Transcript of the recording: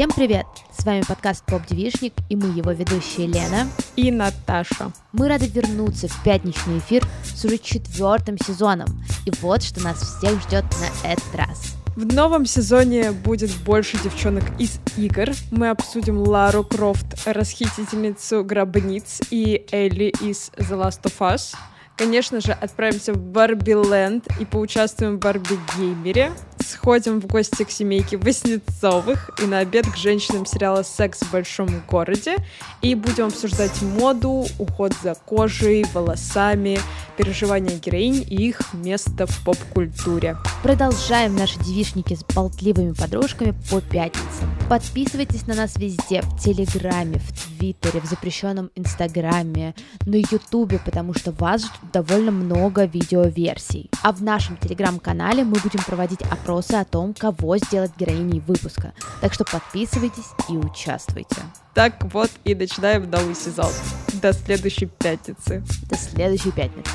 Всем привет! С вами подкаст Поп Девишник и мы его ведущие Лена и Наташа. Мы рады вернуться в пятничный эфир с уже четвертым сезоном. И вот что нас всех ждет на этот раз. В новом сезоне будет больше девчонок из игр. Мы обсудим Лару Крофт, расхитительницу гробниц, и Элли из The Last of Us. Конечно же, отправимся в Барби Ленд и поучаствуем в Барби Геймере сходим в гости к семейке Воснецовых и на обед к женщинам сериала «Секс в большом городе» и будем обсуждать моду, уход за кожей, волосами, переживания героинь и их место в поп-культуре. Продолжаем наши девишники с болтливыми подружками по пятницам. Подписывайтесь на нас везде, в Телеграме, в Твиттере, в запрещенном Инстаграме, на Ютубе, потому что вас ждет довольно много видеоверсий. А в нашем Телеграм-канале мы будем проводить опросы о том, кого сделать героиней выпуска. Так что подписывайтесь и участвуйте. Так вот и начинаем новый сезон. До следующей пятницы. До следующей пятницы.